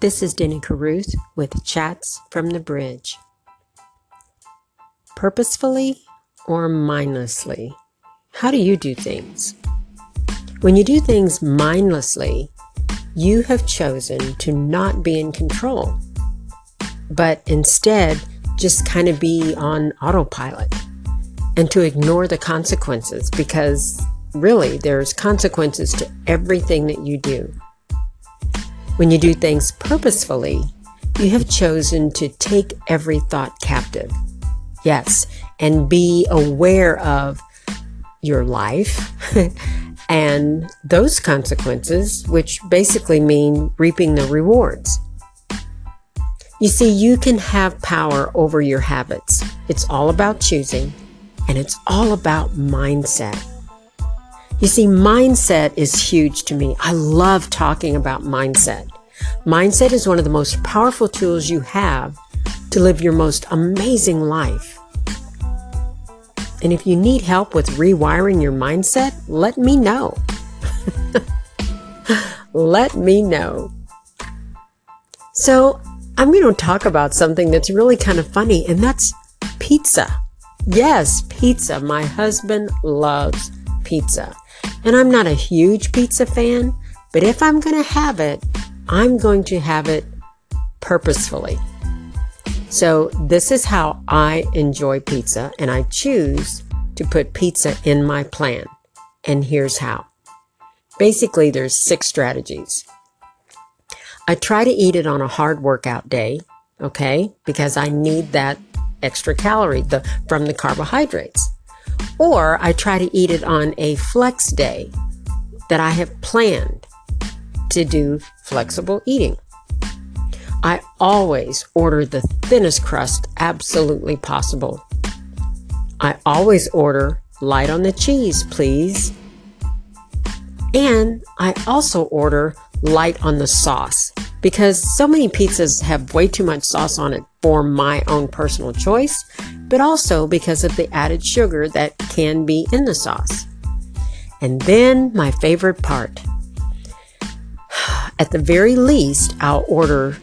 This is Denny Caruth with Chats from the Bridge. Purposefully or mindlessly? How do you do things? When you do things mindlessly, you have chosen to not be in control, but instead just kind of be on autopilot and to ignore the consequences because really there's consequences to everything that you do. When you do things purposefully, you have chosen to take every thought captive. Yes, and be aware of your life and those consequences, which basically mean reaping the rewards. You see, you can have power over your habits. It's all about choosing, and it's all about mindset. You see, mindset is huge to me. I love talking about mindset. Mindset is one of the most powerful tools you have to live your most amazing life. And if you need help with rewiring your mindset, let me know. let me know. So, I'm going to talk about something that's really kind of funny, and that's pizza. Yes, pizza. My husband loves pizza. And I'm not a huge pizza fan, but if I'm going to have it, I'm going to have it purposefully. So, this is how I enjoy pizza, and I choose to put pizza in my plan. And here's how. Basically, there's six strategies. I try to eat it on a hard workout day, okay, because I need that extra calorie the, from the carbohydrates. Or I try to eat it on a flex day that I have planned to do flexible eating. I always order the thinnest crust absolutely possible. I always order light on the cheese, please. And I also order light on the sauce because so many pizzas have way too much sauce on it for my own personal choice, but also because of the added sugar that can be in the sauce. And then my favorite part. At the very least, I'll order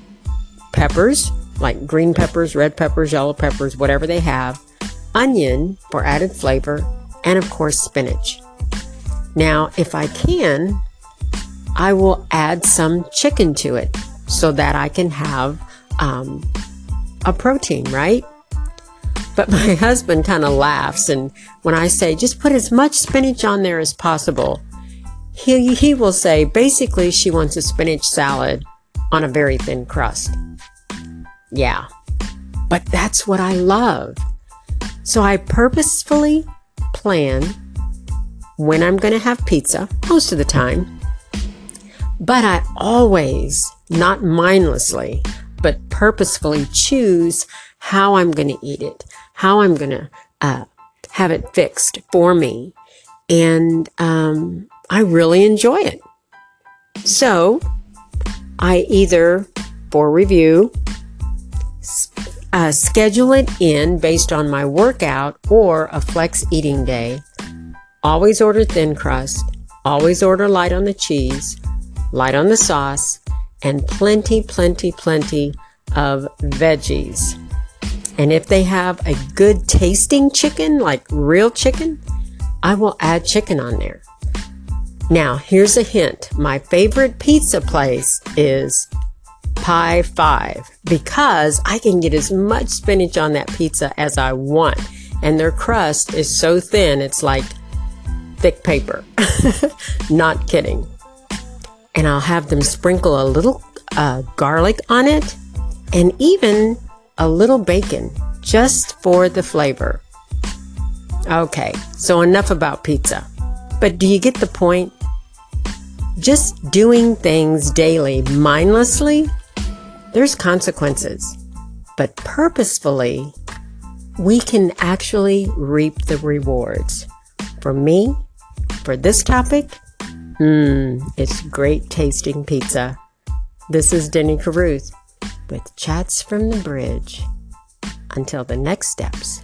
peppers, like green peppers, red peppers, yellow peppers, whatever they have, onion for added flavor, and of course, spinach. Now, if I can, I will add some chicken to it so that I can have um, a protein, right? But my husband kind of laughs, and when I say just put as much spinach on there as possible, he, he will say basically she wants a spinach salad on a very thin crust. Yeah, but that's what I love. So I purposefully plan when I'm going to have pizza, most of the time, but I always, not mindlessly, but purposefully choose how I'm going to eat it, how I'm going to uh, have it fixed for me. And um, I really enjoy it. So I either, for review, uh, schedule it in based on my workout or a flex eating day. Always order thin crust. Always order light on the cheese light on the sauce, and plenty, plenty, plenty of veggies. And if they have a good tasting chicken, like real chicken, I will add chicken on there. Now, here's a hint. My favorite pizza place is Pie 5 because I can get as much spinach on that pizza as I want. And their crust is so thin, it's like thick paper. Not kidding and I'll have them sprinkle a little uh, garlic on it and even a little bacon just for the flavor. Okay, so enough about pizza. But do you get the point? Just doing things daily mindlessly, there's consequences. But purposefully, we can actually reap the rewards. For me, for this topic, Mmm, it's great tasting pizza. This is Denny Caruth with Chats from the Bridge. Until the next steps.